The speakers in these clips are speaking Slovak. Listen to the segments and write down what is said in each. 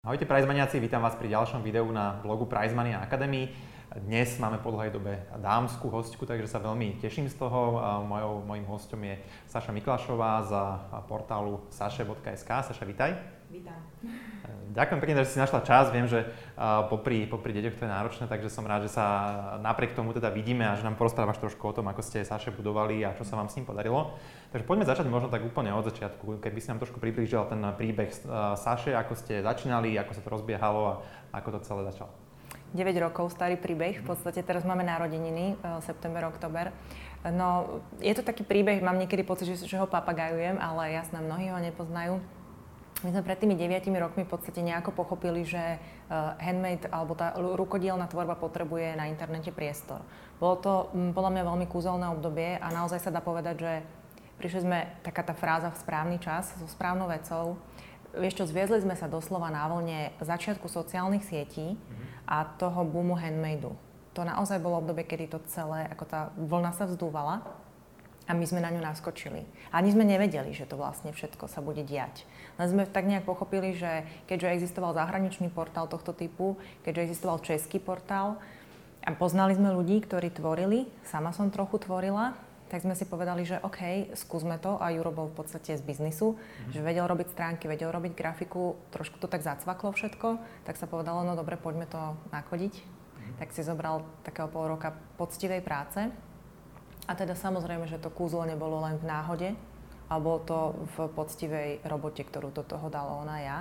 Ahojte Prizemaniaci, vítam vás pri ďalšom videu na blogu Prizemania Academy. Dnes máme po dlhej dobe dámsku hostku, takže sa veľmi teším z toho. Mojou, mojím hostom je Saša Miklašová za portálu saše.sk. Saša, vítaj. Vítam. Ďakujem pekne, že si našla čas. Viem, že popri, popri deťoch to je náročné, takže som rád, že sa napriek tomu teda vidíme a že nám porozprávaš trošku o tom, ako ste Saše budovali a čo sa vám s ním podarilo. Takže poďme začať možno tak úplne od začiatku, keby si nám trošku priblížil ten príbeh Saše, ako ste začínali, ako sa to rozbiehalo a ako to celé začalo. 9 rokov starý príbeh, v podstate teraz máme narodeniny, e, september, oktober. No, je to taký príbeh, mám niekedy pocit, že, že ho papagajujem, ale jasné, mnohí ho nepoznajú. My sme pred tými 9 rokmi v podstate nejako pochopili, že uh, handmade alebo tá rukodielna tvorba potrebuje na internete priestor. Bolo to m, podľa mňa veľmi kúzelné obdobie a naozaj sa dá povedať, že prišli sme, taká tá fráza v správny čas, so správnou vecou. Vieš čo, zviezli sme sa doslova na vlne začiatku sociálnych sietí a toho boomu handmadeu. To naozaj bolo obdobie, kedy to celé, ako tá vlna sa vzdúvala a my sme na ňu naskočili. Ani sme nevedeli, že to vlastne všetko sa bude diať. Len sme tak nejak pochopili, že keďže existoval zahraničný portál tohto typu, keďže existoval český portál a poznali sme ľudí, ktorí tvorili, sama som trochu tvorila, tak sme si povedali, že OK, skúsme to a Juro bol v podstate z biznisu, mm-hmm. že vedel robiť stránky, vedel robiť grafiku, trošku to tak zacvaklo všetko, tak sa povedalo, no dobre, poďme to nakodiť. Mm-hmm. Tak si zobral takého pol roka poctivej práce a teda samozrejme, že to kúzlo nebolo len v náhode, ale bolo to v poctivej robote, ktorú do toho dalo ona ja.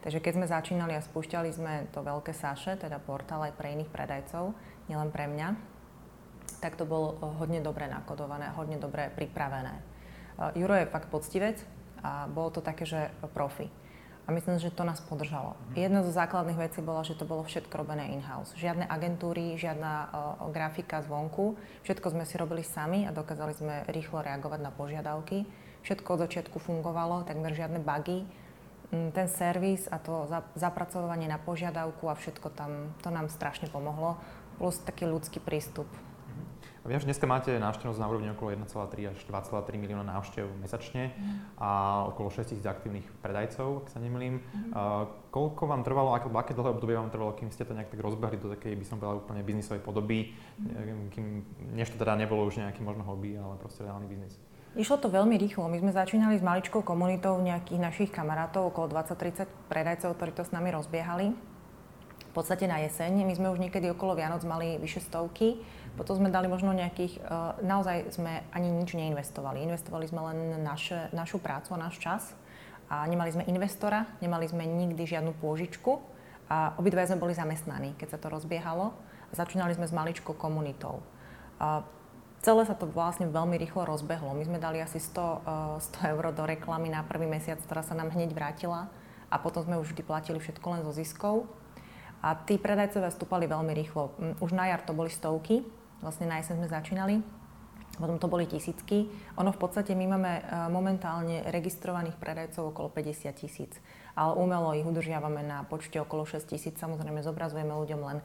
Takže keď sme začínali a spúšťali sme to veľké Saše, teda portál aj pre iných predajcov, nielen pre mňa, tak to bolo hodne dobre nakodované, hodne dobre pripravené. Juro je fakt poctivec a bolo to také, že profi. A myslím, že to nás podržalo. Jedna zo základných vecí bola, že to bolo všetko robené in-house. Žiadne agentúry, žiadna uh, grafika zvonku. Všetko sme si robili sami a dokázali sme rýchlo reagovať na požiadavky. Všetko od začiatku fungovalo, takmer žiadne bugy. Mm, ten servis a to zapracovanie na požiadavku a všetko tam, to nám strašne pomohlo. Plus taký ľudský prístup Viem, že dneska máte návštevnosť na úrovni okolo 1,3 až 2,3 milióna návštev mesačne mm. a okolo 6 tisíc aktívnych predajcov, ak sa nemýlim. Mm. Uh, koľko vám trvalo, aké, aké dlhé obdobie vám trvalo, kým ste to nejak tak rozbehli do takej, by som povedal, úplne biznisovej podoby, mm. kým, než to teda nebolo už nejaký možno hobby, ale proste reálny biznis? Išlo to veľmi rýchlo. My sme začínali s maličkou komunitou nejakých našich kamarátov, okolo 20-30 predajcov, ktorí to s nami rozbiehali. V podstate na jeseň. My sme už niekedy okolo Vianoc mali vyše stovky potom sme dali možno nejakých, uh, naozaj sme ani nič neinvestovali. Investovali sme len naše, našu prácu a náš čas. A nemali sme investora, nemali sme nikdy žiadnu pôžičku. A obidva sme boli zamestnaní, keď sa to rozbiehalo. A začínali sme s maličkou komunitou. Uh, celé sa to vlastne veľmi rýchlo rozbehlo. My sme dali asi 100, uh, 100 eur do reklamy na prvý mesiac, ktorá sa nám hneď vrátila. A potom sme už vždy platili všetko len zo ziskov. A tí predajcovia stúpali veľmi rýchlo. Mm, už na jar to boli stovky, vlastne na jeseň sme začínali, potom to boli tisícky. Ono v podstate my máme e, momentálne registrovaných predajcov okolo 50 tisíc, ale umelo ich udržiavame na počte okolo 6 tisíc. Samozrejme zobrazujeme ľuďom len e,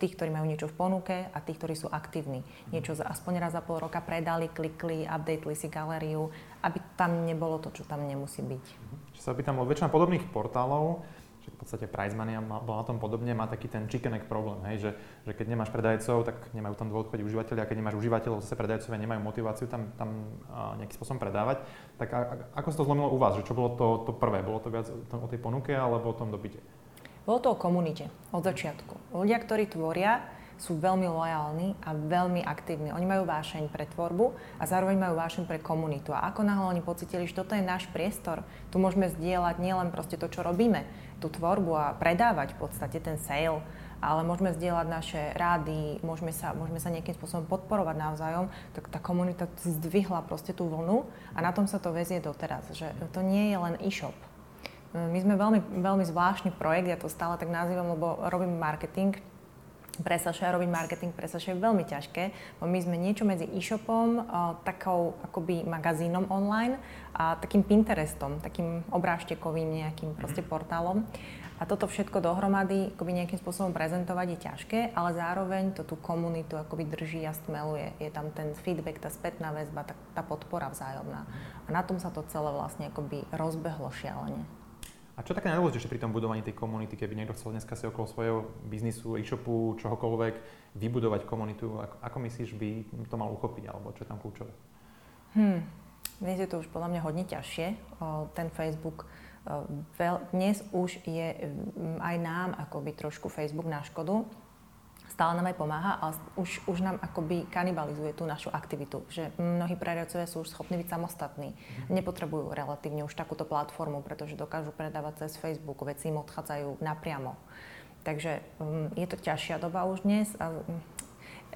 tých, ktorí majú niečo v ponuke a tých, ktorí sú aktívni. Niečo aspoň raz za pol roka predali, klikli, updateli si galériu, aby tam nebolo to, čo tam nemusí byť. Čo sa pýtam, od väčšina podobných portálov v podstate Prizemania bol na tom podobne, má taký ten chicken egg problém, hej, že, že keď nemáš predajcov, tak nemajú tam dôvod chodiť užívateľi a keď nemáš užívateľov, zase predajcovia nemajú motiváciu tam, tam nejakým spôsobom predávať. Tak a, ako sa to zlomilo u vás? Že čo bolo to, to prvé? Bolo to viac o tej ponuke alebo o tom dopite? Bolo to o komunite od začiatku. Ľudia, ktorí tvoria, sú veľmi lojálni a veľmi aktívni. Oni majú vášeň pre tvorbu a zároveň majú vášeň pre komunitu. A ako náhle oni pocitili, že toto je náš priestor, tu môžeme zdieľať nielen proste to, čo robíme, tú tvorbu a predávať v podstate ten sale, ale môžeme zdieľať naše rády, môžeme sa, môžeme sa nejakým spôsobom podporovať navzájom, tak tá komunita zdvihla proste tú vlnu a na tom sa to vezie doteraz, že to nie je len e-shop. My sme veľmi, veľmi zvláštny projekt, ja to stále tak nazývam, lebo robím marketing, pre Saša robiť marketing pre Saša je veľmi ťažké, bo my sme niečo medzi e-shopom, takou akoby magazínom online a takým Pinterestom, takým obrážtekovým nejakým proste portálom. A toto všetko dohromady akoby nejakým spôsobom prezentovať je ťažké, ale zároveň to tú komunitu akoby drží a stmeluje. Je tam ten feedback, tá spätná väzba, tá, tá podpora vzájomná. A na tom sa to celé vlastne akoby rozbehlo šialene. A čo také najdôležitejšie pri tom budovaní tej komunity, keby niekto chcel dneska si okolo svojho biznisu, e-shopu, čohokoľvek vybudovať komunitu, ako, ako myslíš by to mal uchopiť, alebo čo je tam kľúčové? Hmm. Dnes je to už podľa mňa hodne ťažšie. Ten Facebook dnes už je aj nám akoby trošku Facebook na škodu stále nám aj pomáha, ale už, už nám akoby kanibalizuje tú našu aktivitu. Že mnohí predajcovia sú už schopní byť samostatní. Mhm. Nepotrebujú relatívne už takúto platformu, pretože dokážu predávať cez Facebook, veci im odchádzajú napriamo. Takže um, je to ťažšia doba už dnes a um,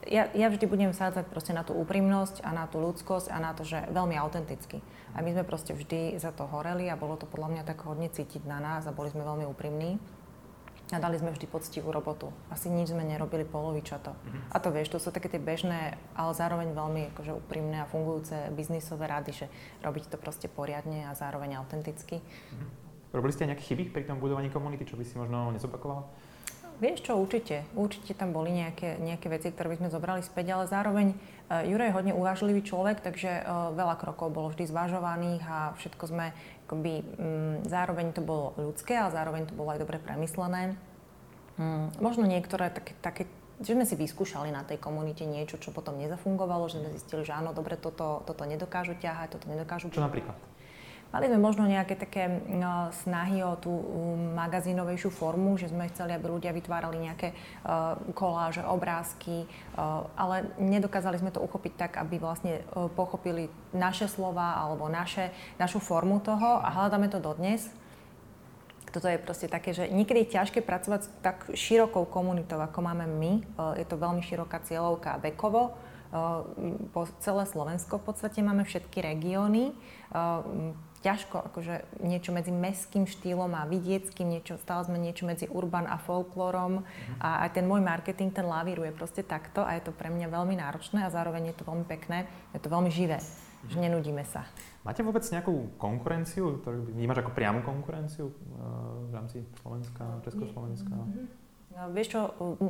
ja, ja vždy budem sádzať proste na tú úprimnosť a na tú ľudskosť a na to, že veľmi autenticky. A my sme proste vždy za to horeli a bolo to podľa mňa tak hodne cítiť na nás a boli sme veľmi úprimní a dali sme vždy poctivú robotu. Asi nič sme nerobili polovičato. Mm-hmm. A to vieš, to sú také tie bežné, ale zároveň veľmi akože úprimné a fungujúce biznisové rady, že robiť to proste poriadne a zároveň autenticky. Mm-hmm. Robili ste nejaké chyby pri tom budovaní komunity, čo by si možno nezopakovala? Vieš čo, určite. Určite tam boli nejaké, nejaké veci, ktoré by sme zobrali späť, ale zároveň uh, Juro je hodne uvážlivý človek, takže uh, veľa krokov bolo vždy zvažovaných a všetko sme akoby, um, zároveň to bolo ľudské, ale zároveň to bolo aj dobre premyslené. Um, možno niektoré také, také že sme si vyskúšali na tej komunite niečo, čo potom nezafungovalo, že sme zistili, že áno, dobre, toto, toto nedokážu ťahať, toto nedokážu... Čo napríklad? Mali sme možno nejaké také no, snahy o tú magazínovejšiu formu, že sme chceli, aby ľudia vytvárali nejaké uh, koláže, obrázky, uh, ale nedokázali sme to uchopiť tak, aby vlastne uh, pochopili naše slova alebo naše, našu formu toho a hľadáme to dodnes toto je proste také, že niekedy je ťažké pracovať s tak širokou komunitou, ako máme my. Je to veľmi široká cieľovka vekovo. Po celé Slovensko v podstate máme všetky regióny ťažko akože niečo medzi mestským štýlom a vidieckým, niečo, stále sme niečo medzi urban a folklorom mm-hmm. a aj ten môj marketing, ten lavíruje proste takto a je to pre mňa veľmi náročné a zároveň je to veľmi pekné, je to veľmi živé, mm-hmm. že nenudíme sa. Máte vôbec nejakú konkurenciu, ktorú vnímaš ako priamu konkurenciu uh, v rámci Slovenska, Československa? Mm-hmm. No, vieš čo,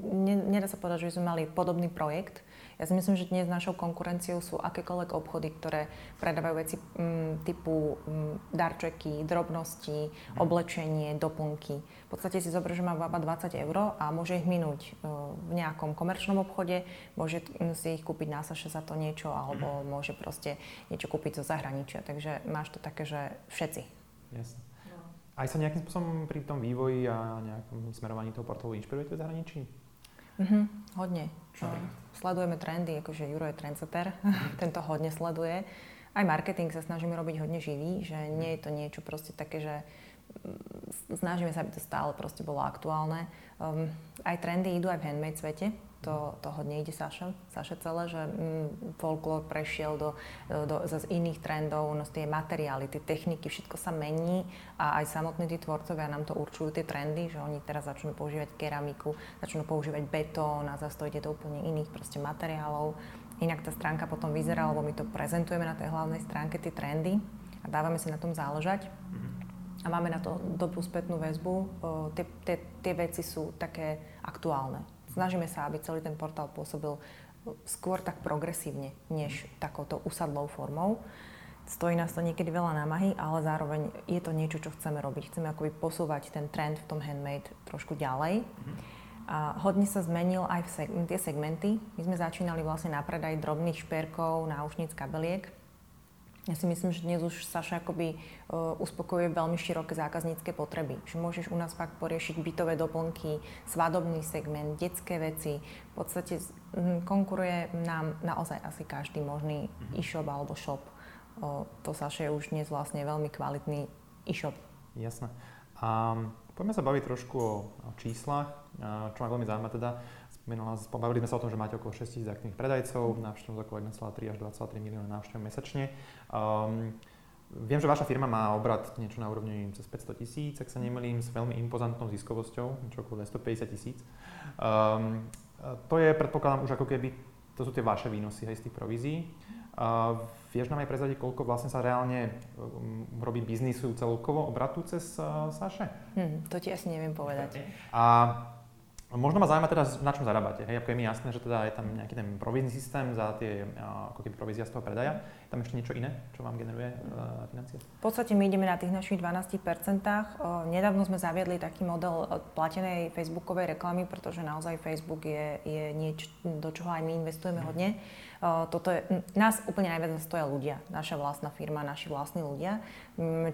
ne, nedá sa povedať, že sme mali podobný projekt. Ja si myslím, že dnes našou konkurenciou sú akékoľvek obchody, ktoré predávajú veci m, mm, typu m, mm, darčeky, drobnosti, mm. oblečenie, doplnky. V podstate si zober, že má baba 20 eur a môže ich minúť uh, v nejakom komerčnom obchode, môže si ich kúpiť na Saše za to niečo, alebo môže proste niečo kúpiť zo zahraničia. Takže máš to také, že všetci. Jasne. Aj sa nejakým spôsobom pri tom vývoji a nejakom smerovaní toho portálu inšpirujete v zahraničí? Mhm, hodne. Čo? Sledujeme trendy, akože Juro je trendsetter, tento hodne sleduje. Aj marketing sa snažíme robiť hodne živý, že nie je to niečo proste také, že mm, snažíme sa, aby to stále proste bolo aktuálne. Um, aj trendy idú aj v handmade svete, to, to hodne ide Saša, Saša celé, že mm, folklór prešiel do, do, z iných trendov, no tie materiály, tie techniky, všetko sa mení a aj samotní tí tvorcovia nám to určujú tie trendy, že oni teraz začnú používať keramiku, začnú používať betón a zase to ide do úplne iných proste materiálov. Inak tá stránka potom vyzerá, lebo my to prezentujeme na tej hlavnej stránke, tie trendy a dávame si na tom záležať. A máme na to dobrú spätnú väzbu. Tie, tie, tie veci sú také aktuálne snažíme sa, aby celý ten portál pôsobil skôr tak progresívne, než takouto usadlou formou. Stojí nás to niekedy veľa námahy, ale zároveň je to niečo, čo chceme robiť. Chceme akoby posúvať ten trend v tom handmade trošku ďalej. A hodne sa zmenil aj v seg- tie segmenty. My sme začínali vlastne na predaj drobných šperkov, náušnic, kabeliek ja si myslím, že dnes už Saša akoby uh, uspokojuje veľmi široké zákaznícke potreby. Že môžeš u nás fakt poriešiť bytové doplnky, svadobný segment, detské veci. V podstate um, konkuruje nám naozaj asi každý možný mm-hmm. e-shop alebo shop. Uh, to Saša je už dnes vlastne veľmi kvalitný e-shop. Jasné. A poďme sa baviť trošku o, o číslach, čo ma veľmi zaujíma teda. Bavili sme sa o tom, že máte okolo 6 tisíc aktívnych predajcov, návštevnosť okolo 1,3 až 2,3 milióna návštev mesačne. Um, viem, že vaša firma má obrad niečo na úrovni cez 500 tisíc, ak sa nemýlim, s veľmi impozantnou ziskovosťou, niečo okolo 250 tisíc. Um, to je, predpokladám, už ako keby, to sú tie vaše výnosy aj z tých provízií. Uh, vieš nám aj prezradiť, koľko vlastne sa reálne um, robí biznisu celkovo obratu cez uh, Saše? Hmm, to ti asi neviem povedať. A Možno ma zaujíma teda, na čom zarábate. Hej, ako je mi jasné, že teda je tam nejaký ten provízny systém za tie ako keby provízia z toho predaja. Je tam ešte niečo iné, čo vám generuje uh, financie? V podstate my ideme na tých našich 12%. Uh, nedávno sme zaviedli taký model platenej facebookovej reklamy, pretože naozaj Facebook je, je niečo, do čoho aj my investujeme hodne. Toto je, nás úplne najviac stoja ľudia, naša vlastná firma, naši vlastní ľudia.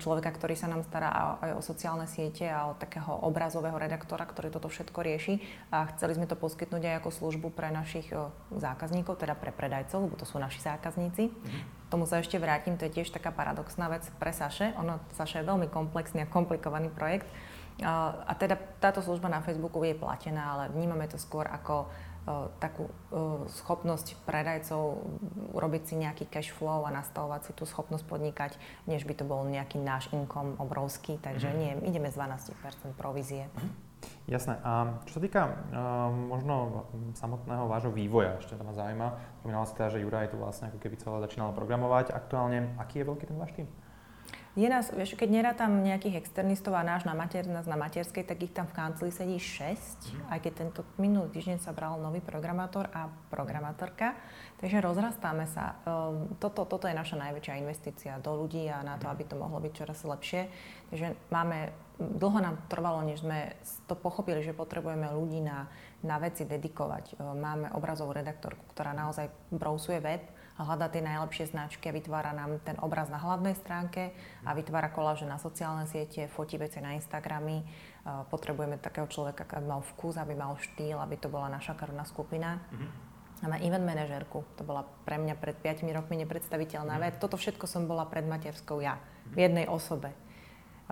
Človeka, ktorý sa nám stará aj o sociálne siete a o takého obrazového redaktora, ktorý toto všetko rieši. A chceli sme to poskytnnúť aj ako službu pre našich zákazníkov, teda pre predajcov, lebo to sú naši zákazníci. Mm-hmm. Tomu sa ešte vrátim, to je tiež taká paradoxná vec pre Saše. Ono, Saše je veľmi komplexný a komplikovaný projekt. A teda táto služba na Facebooku je platená, ale vnímame to skôr ako takú schopnosť predajcov urobiť si nejaký cash flow a nastavovať si tú schopnosť podnikať, než by to bol nejaký náš income obrovský. Takže mm. nie, ideme z 12% provízie. Mm. Jasné. A čo sa týka uh, možno samotného vášho vývoja, ešte to ma zaujíma. Spomínala si teda, že Juraj tu vlastne ako keby celé začínal programovať. Aktuálne, aký je veľký ten váš tým? Je nás, vieš, keď nerátam nejakých externistov a náš na, mater, nás na materskej, tak ich tam v kancli sedí 6, mm. aj keď tento minulý týždeň sa bral nový programátor a programátorka. Takže rozrastáme sa. Um, toto, toto je naša najväčšia investícia do ľudí a na to, mhm. aby to mohlo byť čoraz lepšie. Takže máme, dlho nám trvalo, než sme to pochopili, že potrebujeme ľudí na, na veci dedikovať. Um, máme obrazovú redaktorku, ktorá naozaj brousuje web, hľada tie najlepšie značky a vytvára nám ten obraz na hlavnej stránke a vytvára koláže na sociálne siete, fotí veci na Instagramy. Potrebujeme takého človeka, aby mal vkus, aby mal štýl, aby to bola naša krvná skupina. Mm-hmm. Máme event manažerku, to bola pre mňa pred 5 rokmi nepredstaviteľná mm. vec. Toto všetko som bola pred materskou ja, v jednej osobe.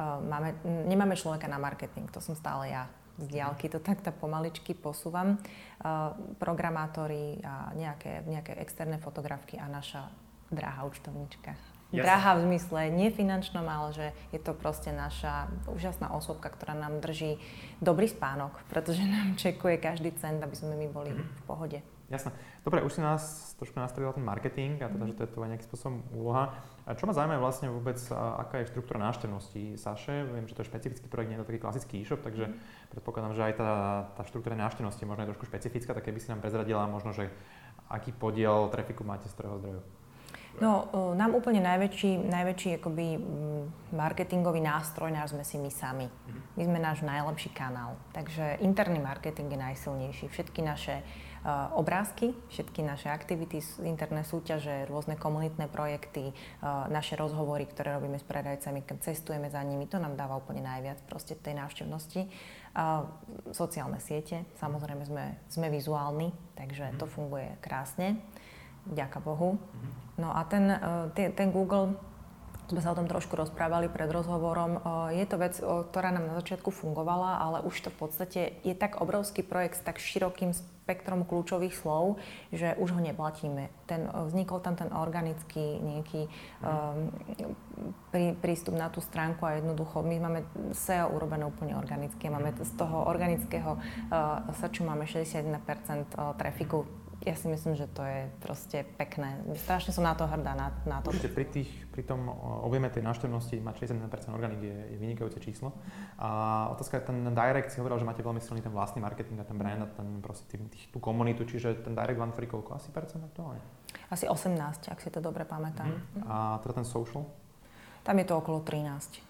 Máme, nemáme človeka na marketing, to som stále ja z diálky to takto pomaličky posúvam. Uh, programátori a nejaké, nejaké externé fotografky a naša drahá účtovníčka. Yes. Drahá v zmysle nie finančnom, ale že je to proste naša úžasná osobka, ktorá nám drží dobrý spánok, pretože nám čekuje každý cent, aby sme my boli v pohode. Jasné. Dobre, už si nás trošku nastavil ten marketing a teda, že to je to nejakým spôsobom úloha. A čo ma zaujíma vlastne vôbec, aká je štruktúra návštevnosti Saše? Viem, že to je špecifický projekt, nie je to taký klasický e-shop, takže mm. predpokladám, že aj tá, tá štruktúra návštevnosti možno je trošku špecifická, tak keby si nám prezradila možno, že aký podiel trafiku máte z ktorého zdroju? No, nám úplne najväčší, najväčší akoby marketingový nástroj náš sme si my sami. Mhm. My sme náš najlepší kanál. Takže interný marketing je najsilnejší. Všetky naše Eh, obrázky, všetky naše aktivity, interné súťaže, rôzne komunitné projekty, eh, naše rozhovory, ktoré robíme s predajcami, keď cestujeme za nimi, to nám dáva úplne najviac proste tej návštevnosti. Sociálne siete, samozrejme sme, sme vizuálni, takže to mhm. funguje krásne, vďaka Bohu. No a ten, eh, ten Google sme sa o tom trošku rozprávali pred rozhovorom. Je to vec, ktorá nám na začiatku fungovala, ale už to v podstate je tak obrovský projekt s tak širokým spektrom kľúčových slov, že už ho neplatíme. Ten, vznikol tam ten organický nejaký um, prí, prístup na tú stránku a jednoducho my máme SEO urobené úplne organické. Máme z toho organického uh, searchu máme 61% trafiku ja si myslím, že to je proste pekné. Strašne som na to hrdá, na, na to. Určite pri, tých, pri tom objeme tej návštevnosti mať 61% organik je, je vynikajúce číslo. A otázka je ten direct, si hovoril, že máte veľmi silný ten vlastný marketing a ten brand a ten proste tým, tých, tú komunitu, čiže ten direct vám tvorí koľko? Asi percent aktuálne? Asi 18, ak si to dobre pamätám. Mm. A teda ten social? Tam je to okolo 13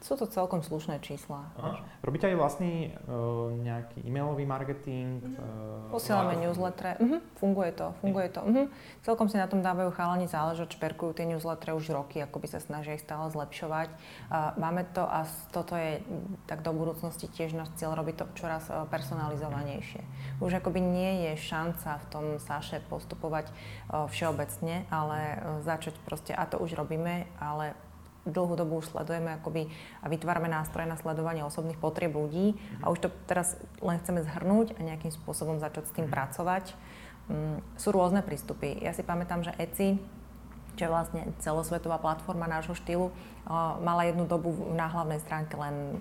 sú to celkom slušné čísla. Aha. Robíte aj vlastný uh, nejaký e-mailový marketing? Uh, Posielame newsletter. Uh-huh. Funguje to, funguje to. Uh-huh. Celkom si na tom dávajú chalani záležať, šperkujú tie newslettere už roky, ako by sa snažia ich stále zlepšovať. Uh, máme to a toto je tak do budúcnosti tiež náš cieľ robiť to čoraz uh, personalizovanejšie. Už akoby nie je šanca v tom Saše postupovať uh, všeobecne, ale uh, začať proste, a to už robíme, ale dlhú dobu už sledujeme akoby a vytvárame nástroje na sledovanie osobných potrieb ľudí a už to teraz len chceme zhrnúť a nejakým spôsobom začať s tým mhm. pracovať. Mm, sú rôzne prístupy. Ja si pamätám, že Etsy čo je vlastne celosvetová platforma nášho štýlu, mala jednu dobu na hlavnej stránke len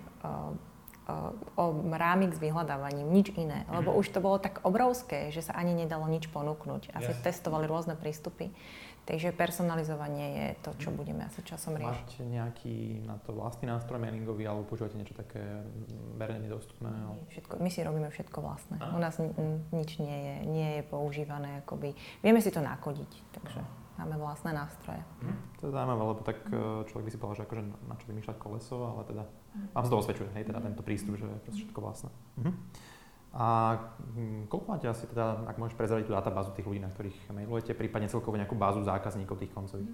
o rámik s vyhľadávaním, nič iné. Lebo mhm. už to bolo tak obrovské, že sa ani nedalo nič ponúknuť. Asi yes. testovali rôzne prístupy. Takže personalizovanie je to, čo budeme asi časom riešiť. Máte nejaký na to vlastný nástroj mailingový alebo používate niečo také verejne dostupné? Všetko, my si robíme všetko vlastné. A? U nás nič nie je, nie je používané. Akoby. Vieme si to nakodiť, takže a. máme vlastné nástroje. Hm. To je zaujímavé, lebo tak hm. človek by si povedal, že akože na čo vymýšľať koleso, ale teda hm. vám sa to osvedčuje, hej, teda tento prístup, že je všetko vlastné. Mhm. A hm, koľko máte asi teda, ak môžeš prezradiť tú databázu tých ľudí, na ktorých mailujete, prípadne celkovo nejakú bázu zákazníkov tých koncových?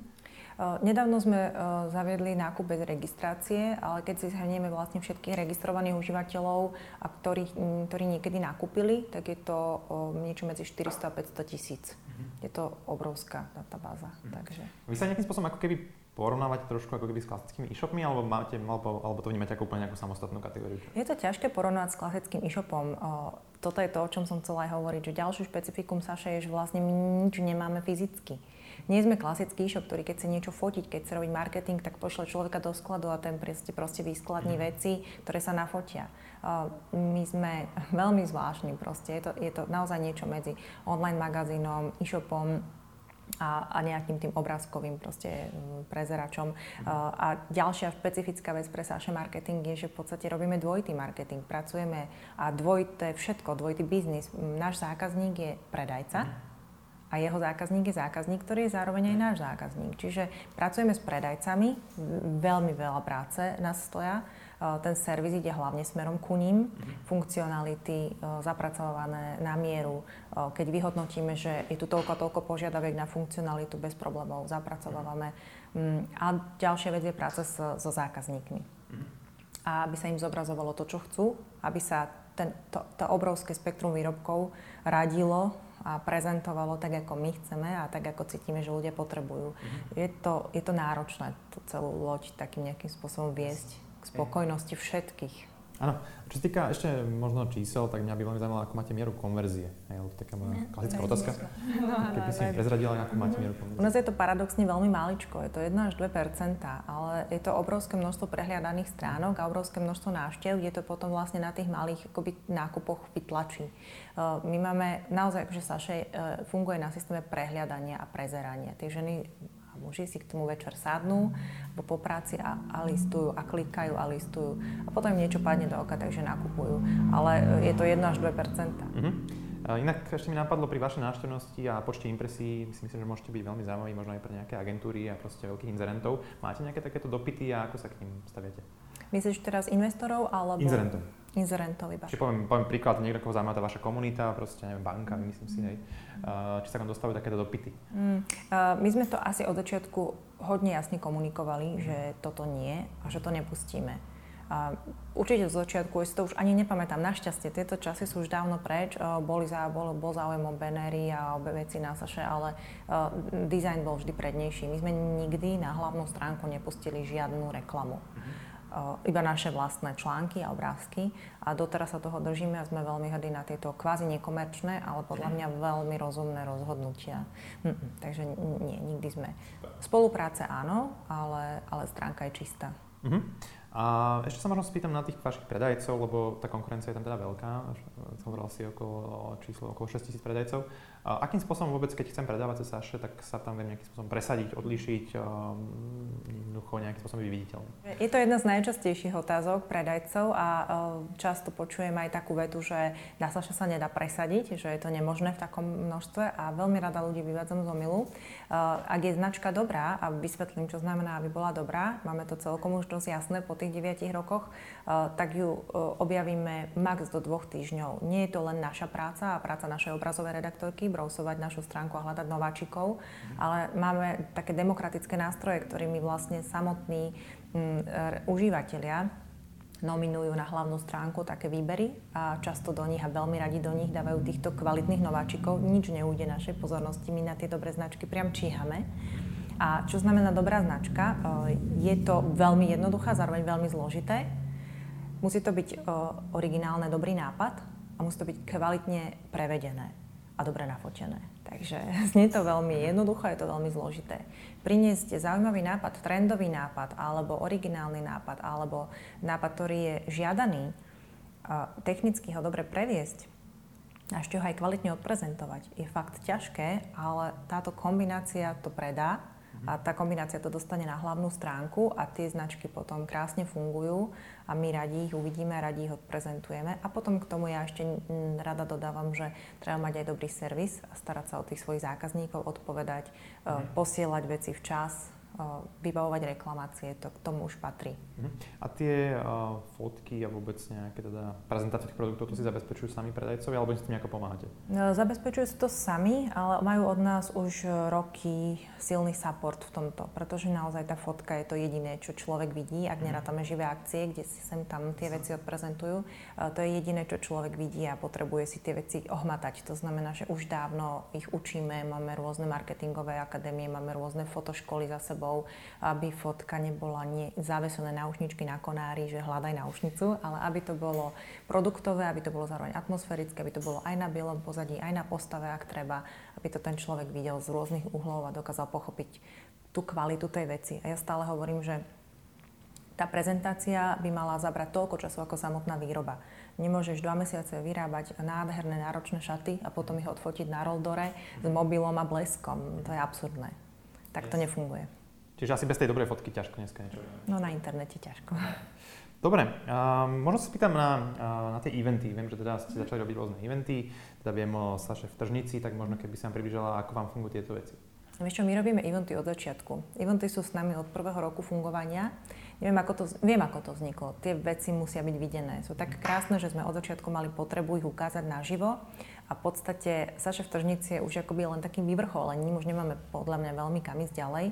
Nedávno sme zaviedli nákup bez registrácie, ale keď si zhrnieme vlastne všetkých registrovaných užívateľov, a ktorí, ktorí niekedy nakúpili, tak je to niečo medzi 400 a 500 tisíc. Uh-huh. Je to obrovská databáza. Uh-huh. Takže... Vy sa nejakým spôsobom ako keby porovnávate trošku ako keby s klasickými e-shopmi, alebo, máte, alebo, alebo to vnímate ako úplne nejakú samostatnú kategóriu? Je to ťažké porovnať s klasickým e-shopom. Toto je to, o čom som chcela aj hovoriť, že ďalšiu špecifikum Saša je, že vlastne my nič nemáme fyzicky. Nie sme klasický e-shop, ktorý keď chce niečo fotiť, keď chce robiť marketing, tak pošle človeka do skladu a ten proste, proste vyskladní mm. veci, ktoré sa nafotia. My sme veľmi zvláštni proste. Je to, je to naozaj niečo medzi online magazínom, e-shopom, a, a nejakým tým obrázkovým proste prezeračom. Mm. A ďalšia špecifická vec pre Saše marketing je, že v podstate robíme dvojitý marketing. Pracujeme a dvojité všetko, dvojitý biznis. Náš zákazník je predajca mm. a jeho zákazník je zákazník, ktorý je zároveň aj náš zákazník. Čiže pracujeme s predajcami, veľmi veľa práce nás stoja ten servis ide hlavne smerom ku ním, funkcionality eh, zapracované na mieru. Eh, keď vyhodnotíme, že je tu toľko toľko požiadaviek na funkcionalitu, bez problémov zapracovávame. Mm, a ďalšia vec je práca so, zákazníkmi. A aby sa im zobrazovalo to, čo chcú, aby sa ten, to, to obrovské spektrum výrobkov radilo a prezentovalo tak, ako my chceme a tak, ako cítime, že ľudia potrebujú. Mm-hmm. Je, to, je to náročné, tú celú loď takým nejakým spôsobom viesť k spokojnosti všetkých. Áno. Čo sa týka ešte možno čísel, tak mňa by veľmi zaujímalo, ako máte mieru konverzie. Je to taká moja klasická otázka. No, Keby si mi prezradila, ako máte mieru konverzie. U nás je to paradoxne veľmi maličko, je to 1 až 2 ale je to obrovské množstvo prehliadaných stránok a obrovské množstvo návštev, kde to potom vlastne na tých malých akoby, nákupoch vytlačí. My máme naozaj, že Saše e, funguje na systéme prehliadania a prezerania. Tie ženy muži si k tomu večer sadnú po práci a, a listujú a klikajú a listujú a potom im niečo padne do oka, takže nakupujú. Ale je to 1 až 2 mm-hmm. Inak ešte mi napadlo pri vašej návštevnosti a počte impresí, si myslím, že môžete byť veľmi zaujímaví možno aj pre nejaké agentúry a proste veľkých inzerentov. Máte nejaké takéto dopity a ako sa k ním staviate? Myslíš teraz investorov alebo... Inzerentov inzerentov iba. Čiže poviem, poviem príklad, niekto, koho zaujíma tá vaša komunita, proste neviem, banka, myslím si, hej. či sa vám dostávajú takéto dopity? Mm, uh, my sme to asi od začiatku hodne jasne komunikovali, mm. že toto nie a že to nepustíme. A určite z začiatku, si to už ani nepamätám, našťastie, tieto časy sú už dávno preč, boli za, bol, bol záujem o banery a obe veci na Saše, ale uh, dizajn bol vždy prednejší. My sme nikdy na hlavnú stránku nepustili žiadnu reklamu. Mm iba naše vlastné články a obrázky a doteraz sa toho držíme a sme veľmi hrdí na tieto kvázi nekomerčné, ale podľa mňa veľmi rozumné rozhodnutia. Mm-mm, takže nie, nikdy sme. Spolupráce áno, ale, ale stránka je čistá. Uh-huh. A ešte sa možno spýtam na tých vašich predajcov, lebo tá konkurencia je tam teda veľká. Hovoril si okolo číslo okolo 6 tisíc predajcov. A akým spôsobom vôbec, keď chcem predávať cez Saše, tak sa tam viem nejakým spôsobom presadiť, odlíšiť, um, jednoducho nejakým spôsobom byť viditeľný? Je to jedna z najčastejších otázok predajcov a uh, často počujem aj takú vetu, že na Saše sa nedá presadiť, že je to nemožné v takom množstve a veľmi rada ľudí vyvádzam z omilu. Uh, ak je značka dobrá, a vysvetlím, čo znamená, aby bola dobrá, máme to celkom už dosť jasné po tých 9 rokoch, uh, tak ju objavíme max do dvoch týždňov. Nie je to len naša práca a práca našej obrazovej redaktorky, brousovať našu stránku a hľadať nováčikov, ale máme také demokratické nástroje, ktorými vlastne samotní mm, užívateľia nominujú na hlavnú stránku také výbery a často do nich a veľmi radi do nich dávajú týchto kvalitných nováčikov. Nič neújde našej pozornosti, my na tie dobré značky priam číhame. A čo znamená dobrá značka? E, je to veľmi jednoduché, zároveň veľmi zložité. Musí to byť e, originálne, dobrý nápad a musí to byť kvalitne prevedené a dobre nafotené. Takže znie to veľmi jednoducho, je to veľmi zložité. Priniesť zaujímavý nápad, trendový nápad, alebo originálny nápad, alebo nápad, ktorý je žiadaný, technicky ho dobre previesť, a ešte ho aj kvalitne odprezentovať. Je fakt ťažké, ale táto kombinácia to predá a tá kombinácia to dostane na hlavnú stránku a tie značky potom krásne fungujú a my radi ich uvidíme, radi ich odprezentujeme. A potom k tomu ja ešte rada dodávam, že treba mať aj dobrý servis a starať sa o tých svojich zákazníkov, odpovedať, mm. posielať veci včas, vybavovať reklamácie, to k tomu už patrí. Uh-huh. A tie uh, fotky a vôbec nejaké teda prezentácie tých produktov, to si zabezpečujú sami predajcovia, alebo s tým nejako pomáhate? No, zabezpečujú si to sami, ale majú od nás už roky silný support v tomto, pretože naozaj tá fotka je to jediné, čo človek vidí, ak uh-huh. nerátame živé akcie, kde si sem tam tie veci odprezentujú, uh, to je jediné, čo človek vidí a potrebuje si tie veci ohmatať. To znamená, že už dávno ich učíme, máme rôzne marketingové akadémie, máme rôzne fotoškoly za sebou, sebou, aby fotka nebola nie, zavesené náušničky na konári, že hľadaj náušnicu, ale aby to bolo produktové, aby to bolo zároveň atmosférické, aby to bolo aj na bielom pozadí, aj na postave, ak treba, aby to ten človek videl z rôznych uhlov a dokázal pochopiť tú kvalitu tej veci. A ja stále hovorím, že tá prezentácia by mala zabrať toľko času ako samotná výroba. Nemôžeš dva mesiace vyrábať nádherné, náročné šaty a potom ich odfotiť na roldore s mobilom a bleskom. To je absurdné. Tak to nefunguje. Čiže asi bez tej dobrej fotky ťažko dneska niečo. No na internete ťažko. Dobre, uh, možno sa spýtam na, uh, na tie eventy. Viem, že teda ste začali robiť rôzne eventy, teda viem o Saše v Tržnici, tak možno keby sa vám približala, ako vám fungujú tieto veci. Vieš čo, my robíme eventy od začiatku. Eventy sú s nami od prvého roku fungovania. Neviem, ako to, viem, ako to vzniklo. Tie veci musia byť videné. Sú tak krásne, že sme od začiatku mali potrebu ich ukázať naživo. A v podstate Saša v Tržnici je už akoby len takým vyvrcholením. Už nemáme podľa mňa veľmi kam ísť ďalej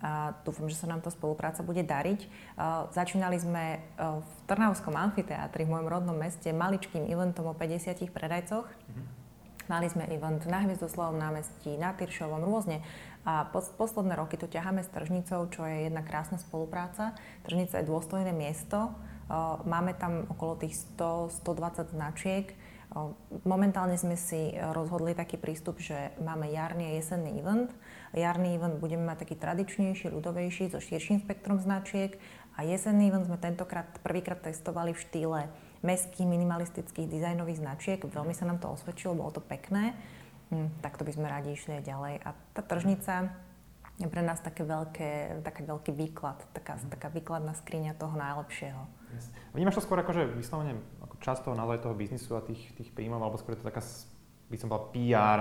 a dúfam, že sa nám tá spolupráca bude dariť. Začínali sme v Trnavskom amfiteátri v mojom rodnom meste maličkým eventom o 50 predajcoch. Mm-hmm. Mali sme event na Hviezdoslavom námestí, na Tyršovom, rôzne. A posledné roky to ťaháme s Tržnicou, čo je jedna krásna spolupráca. Tržnica je dôstojné miesto. Máme tam okolo tých 100-120 značiek Momentálne sme si rozhodli taký prístup, že máme jarný a jesenný event. Jarný event budeme mať taký tradičnejší, ľudovejší, so širším spektrom značiek a jesenný event sme tentokrát prvýkrát testovali v štýle mestských minimalistických dizajnových značiek. Veľmi sa nám to osvedčilo, bolo to pekné. Hm, tak to by sme radi išli aj ďalej. A tá tržnica je pre nás také veľké, taký veľký výklad, taká, taká výkladná skriňa toho najlepšieho. Yes. Vnímaš to skôr ako, že vyslovene často naozaj toho biznisu a tých, tých príjmov, alebo skôr je to taká, by som povedal, PR,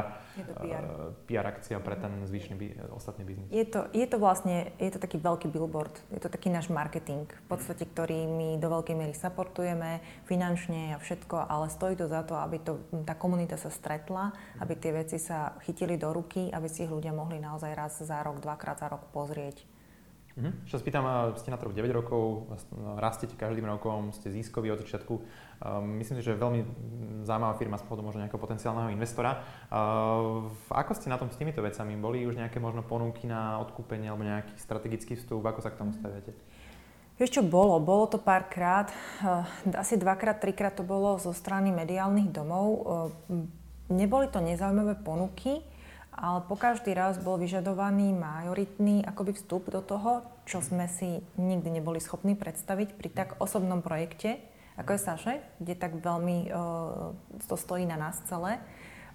PR. Eh, PR akcia pre ten zvyšný bi- ostatný biznis. Je to, je to vlastne, je to taký veľký billboard, je to taký náš marketing, v podstate, ktorý my do veľkej miery supportujeme finančne a všetko, ale stojí to za to, aby to, tá komunita sa stretla, aby tie veci sa chytili do ruky, aby si ich ľudia mohli naozaj raz za rok, dvakrát za rok pozrieť. Mhm. Sa spýtam, ste na trhu 9 rokov, rastiete každým rokom, ste získoví od začiatku. Um, myslím si, že veľmi zaujímavá firma z pohľadu možno nejakého potenciálneho investora. Ako ste na tom s týmito vecami? Boli už nejaké možno ponuky na odkúpenie alebo nejaký strategický vstup? Ako sa k tomu staviate? Vieš čo, bolo. Bolo to párkrát. Asi dvakrát, trikrát to bolo zo strany mediálnych domov. Neboli to nezaujímavé ponuky, ale po každý raz bol vyžadovaný majoritný akoby vstup do toho, čo sme si nikdy neboli schopní predstaviť pri tak osobnom projekte, ako je Saše, kde tak veľmi uh, to stojí na nás celé.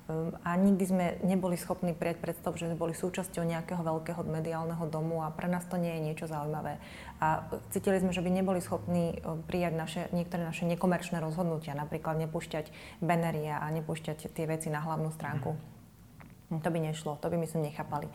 Um, a nikdy sme neboli schopní prijať predstav, že sme boli súčasťou nejakého veľkého mediálneho domu a pre nás to nie je niečo zaujímavé. A cítili sme, že by neboli schopní uh, prijať naše, niektoré naše nekomerčné rozhodnutia, napríklad nepúšťať baneria a nepúšťať tie veci na hlavnú stránku. Mm. To by nešlo, to by my sme nechápali.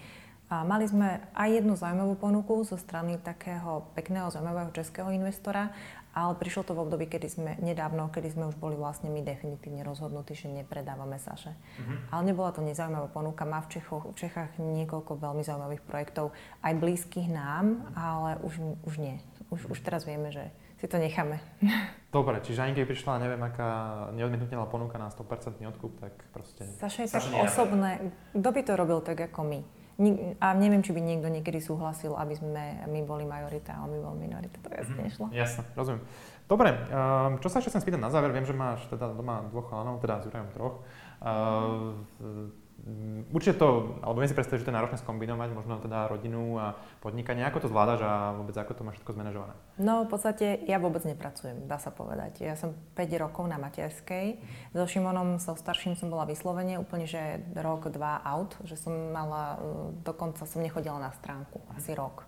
A mali sme aj jednu zaujímavú ponuku zo strany takého pekného, zaujímavého českého investora ale prišlo to v období, kedy sme nedávno, kedy sme už boli vlastne my definitívne rozhodnutí, že nepredávame Saše. Mm-hmm. Ale nebola to nezaujímavá ponuka. Má v, Čechoch, v Čechách niekoľko veľmi zaujímavých projektov, aj blízkych nám, ale už, už nie. Už, už teraz vieme, že si to necháme. Dobre, čiže ani keby prišla, neviem, aká neodmietnutelná ponuka na 100% odkup, tak proste... Saša je tak osobné. Kto by to robil tak ako my? A neviem, či by niekto niekedy súhlasil, aby sme my boli majorita a my boli minorita. To jasne mm-hmm. nešlo. Jasne, rozumiem. Dobre, um, čo sa ešte chcem spýtať na záver, viem, že máš teda doma dvoch chalanov, teda s Jurajom troch. Uh, Mm, určite to, alebo viem si predstaviť, že to je náročné skombinovať, možno teda rodinu a podnikanie. Ako to zvládaš a vôbec ako to máš všetko zmanéžované? No v podstate ja vôbec nepracujem, dá sa povedať. Ja som 5 rokov na materskej. So Šimonom, so starším som bola vyslovene úplne, že rok, dva out, že som mala, e, dokonca som nechodila na stránku, asi rok.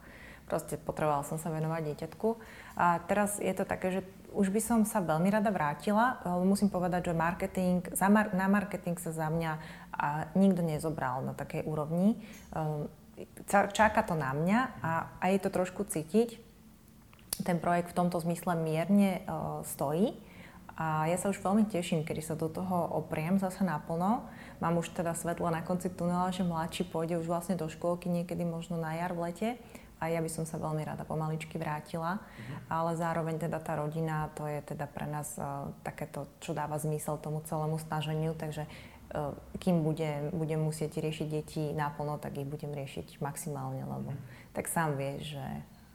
Proste potrebovala som sa venovať dieťatku. A teraz je to také, že už by som sa veľmi rada vrátila. Musím povedať, že marketing, za mar- na marketing sa za mňa a nikto nezobral na takej úrovni. Ehm, čaká to na mňa a, a je to trošku cítiť. Ten projekt v tomto zmysle mierne uh, stojí. A ja sa už veľmi teším, kedy sa do toho opriem zase naplno. Mám už teda svetlo na konci tunela, že mladší pôjde už vlastne do škôlky niekedy možno na jar v lete a ja by som sa veľmi rada pomaličky vrátila, uh-huh. ale zároveň teda tá rodina, to je teda pre nás uh, takéto, čo dáva zmysel tomu celému snaženiu, takže kým budem, budem musieť riešiť deti naplno, tak ich budem riešiť maximálne, lebo uh-huh. tak sám vieš, že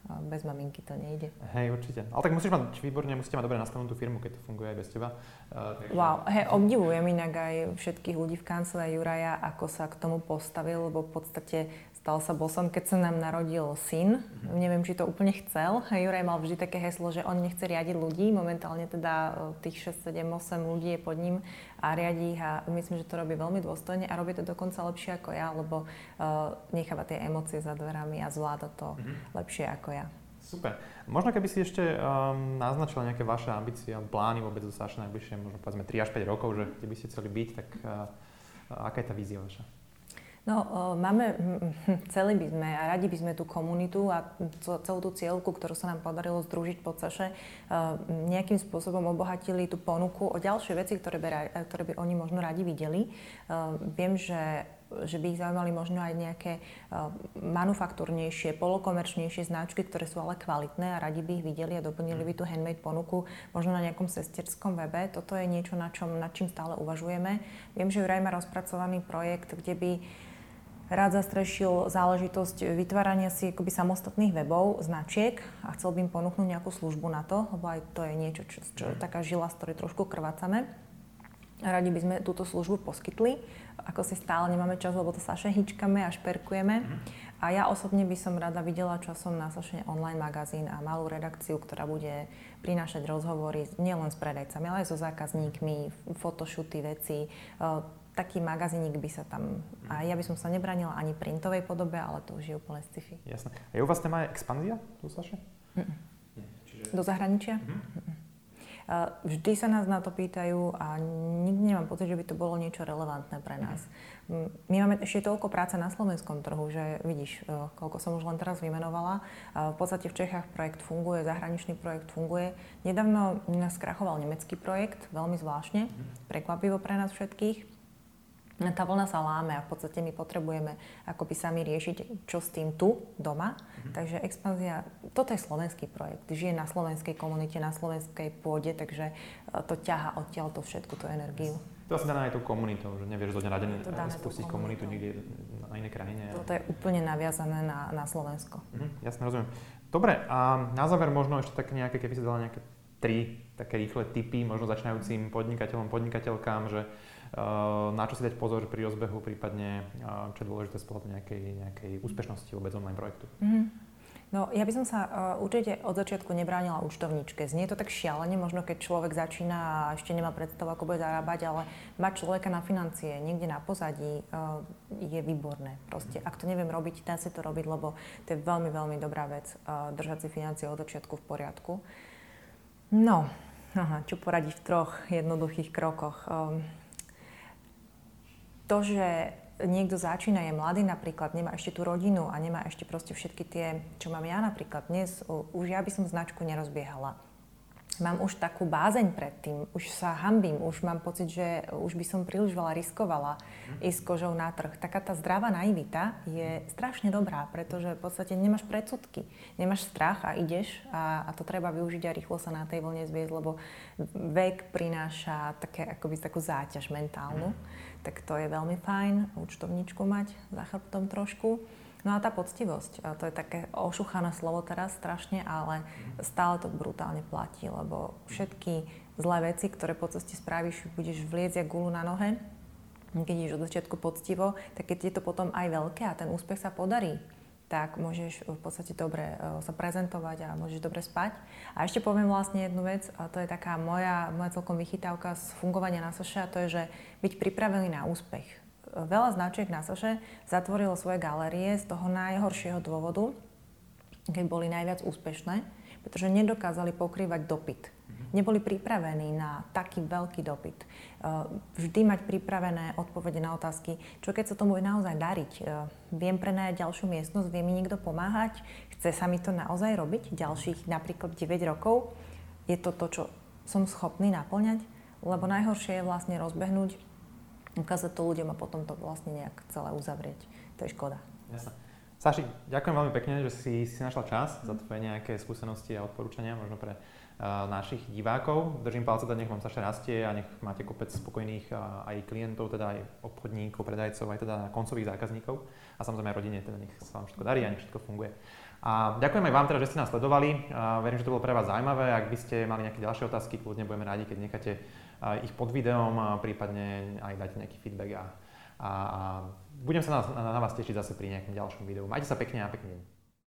bez maminky to nejde. Hej, určite. Ale tak musíš mať výborne, musíte mať dobre nastavenú tú firmu, keď to funguje aj bez teba. Uh, takže... Wow, hej, obdivujem inak aj všetkých ľudí v kancele Juraja, ako sa k tomu postavil, lebo v podstate stal sa bosom, keď sa nám narodil syn. Mm-hmm. Neviem, či to úplne chcel. Juraj mal vždy také heslo, že on nechce riadiť ľudí. Momentálne teda e, tých 6, 7, 8 ľudí je pod ním a riadi ich a myslím, že to robí veľmi dôstojne a robí to dokonca lepšie ako ja, lebo uh, necháva tie emócie za dverami a zvláda to mm-hmm. lepšie ako ja. Super. Možno keby si ešte um, naznačila nejaké vaše ambície a plány vôbec zo Saša najbližšie, možno povedzme 3 až 5 rokov, že kde by ste chceli byť, tak uh, aká je tá vízia vaša? No, máme, celý by sme a radi by sme tú komunitu a celú tú cieľku, ktorú sa nám podarilo združiť pod Saše, nejakým spôsobom obohatili tú ponuku o ďalšie veci, ktoré by, ktoré by oni možno radi videli. Viem, že že by ich zaujímali možno aj nejaké manufaktúrnejšie, polokomerčnejšie značky, ktoré sú ale kvalitné a radi by ich videli a doplnili by tú handmade ponuku možno na nejakom sesterskom webe. Toto je niečo, na čom, nad čím stále uvažujeme. Viem, že Juraj má rozpracovaný projekt, kde by rád zastrešil záležitosť vytvárania si akoby samostatných webov, značiek a chcel by im ponúknuť nejakú službu na to, lebo aj to je niečo, čo, čo je taká žila, z ktorej trošku krvácame. Radi by sme túto službu poskytli. Ako si stále nemáme čas, lebo to Saše hýčkame a šperkujeme. A ja osobne by som rada videla časom na Saše online magazín a malú redakciu, ktorá bude prinášať rozhovory nielen s predajcami, ale aj so zákazníkmi, fotoshooty, veci, taký magazínik by sa tam... A ja by som sa nebranila ani printovej podobe, ale to už je úplne sci-fi. Jasné. A je u vás téma expanzia tu, Saše? Čiže... Do zahraničia? Mm-hmm. Vždy sa nás na to pýtajú a nikdy nemám pocit, že by to bolo niečo relevantné pre nás. Mhm. My máme ešte toľko práce na slovenskom trhu, že vidíš, e, koľko som už len teraz vymenovala. V podstate v Čechách projekt funguje, zahraničný projekt funguje. Nedávno nás skrachoval nemecký projekt, veľmi zvláštne, mhm. prekvapivo pre nás všetkých tá vlna sa láme a v podstate my potrebujeme akoby sami riešiť, čo s tým tu, doma. Mm-hmm. Takže expanzia, toto je slovenský projekt, žije na slovenskej komunite, na slovenskej pôde, takže e, to ťaha odtiaľ to všetku, tú energiu. To asi dané aj tou komunitou, že nevieš zo dňa na deň spustiť komunitu niekde na inej krajine. Toto je úplne naviazané na, na Slovensko. Mm-hmm, jasne, rozumiem. Dobre, a na záver možno ešte tak nejaké, keby si dala nejaké tri také rýchle typy, možno začínajúcim podnikateľom, podnikateľkám, že na čo si dať pozor pri rozbehu, prípadne čo je dôležité z pohľadu nejakej, nejakej úspešnosti vôbec online projektu? Mm-hmm. No, ja by som sa uh, určite od začiatku nebránila účtovníčke. Znie to tak šialene, možno keď človek začína a ešte nemá predstavu, ako bude zarábať, ale mať človeka na financie niekde na pozadí uh, je výborné. Proste, ak to neviem robiť, dá si to robiť, lebo to je veľmi, veľmi dobrá vec, uh, držať si financie od začiatku v poriadku. No, aha, čo poradiť v troch jednoduchých krokoch. Um, to, že niekto začína, je mladý napríklad, nemá ešte tú rodinu a nemá ešte proste všetky tie, čo mám ja napríklad dnes, už ja by som značku nerozbiehala mám už takú bázeň pred tým, už sa hambím, už mám pocit, že už by som príliš veľa riskovala mm. ísť kožou na trh. Taká tá zdravá naivita je strašne dobrá, pretože v podstate nemáš predsudky, nemáš strach a ideš a, a to treba využiť a rýchlo sa na tej vlne zviezť, lebo vek prináša také, akoby takú záťaž mentálnu. Mm. Tak to je veľmi fajn, účtovničku mať za chrbtom trošku. No a tá poctivosť, a to je také ošuchané slovo teraz strašne, ale stále to brutálne platí, lebo všetky zlé veci, ktoré po ceste spravíš, budeš vliecť jak gulu na nohe, keď ideš od začiatku poctivo, tak keď je to potom aj veľké a ten úspech sa podarí, tak môžeš v podstate dobre uh, sa prezentovať a môžeš dobre spať. A ešte poviem vlastne jednu vec, a to je taká moja, moja celkom vychytávka z fungovania na soše a to je, že byť pripravený na úspech. Veľa značiek na soše zatvorilo svoje galérie z toho najhoršieho dôvodu, keď boli najviac úspešné, pretože nedokázali pokrývať dopyt neboli pripravení na taký veľký dopyt. Eh, vždy mať pripravené odpovede na otázky, čo keď sa tomu bude naozaj dariť. Eh, viem prenajať ďalšiu miestnosť, vie mi niekto pomáhať, chce sa mi to naozaj robiť ďalších napríklad 9 rokov. Je to to, čo som schopný naplňať? Lebo najhoršie je vlastne rozbehnúť, ukázať to ľuďom a potom to vlastne nejak celé uzavrieť. To je škoda. Jasne. Saši, ďakujem veľmi pekne, že si, si našla čas za tvoje nejaké skúsenosti a odporúčania možno pre našich divákov. Držím palce, teda nech vám Saša rastie a nech máte kopec spokojných aj klientov, teda aj obchodníkov, predajcov, aj teda koncových zákazníkov a samozrejme aj rodine, teda nech sa vám všetko darí a nech všetko funguje. A ďakujem aj vám teda, že ste nás sledovali. Verím, že to bolo pre vás zaujímavé. Ak by ste mali nejaké ďalšie otázky, kľudne budeme radi, keď necháte ich pod videom a prípadne aj dáte nejaký feedback a, a, a budem sa na, na, na vás tešiť zase pri nejakom ďalšom videu. Majte sa pekne a pekný deň.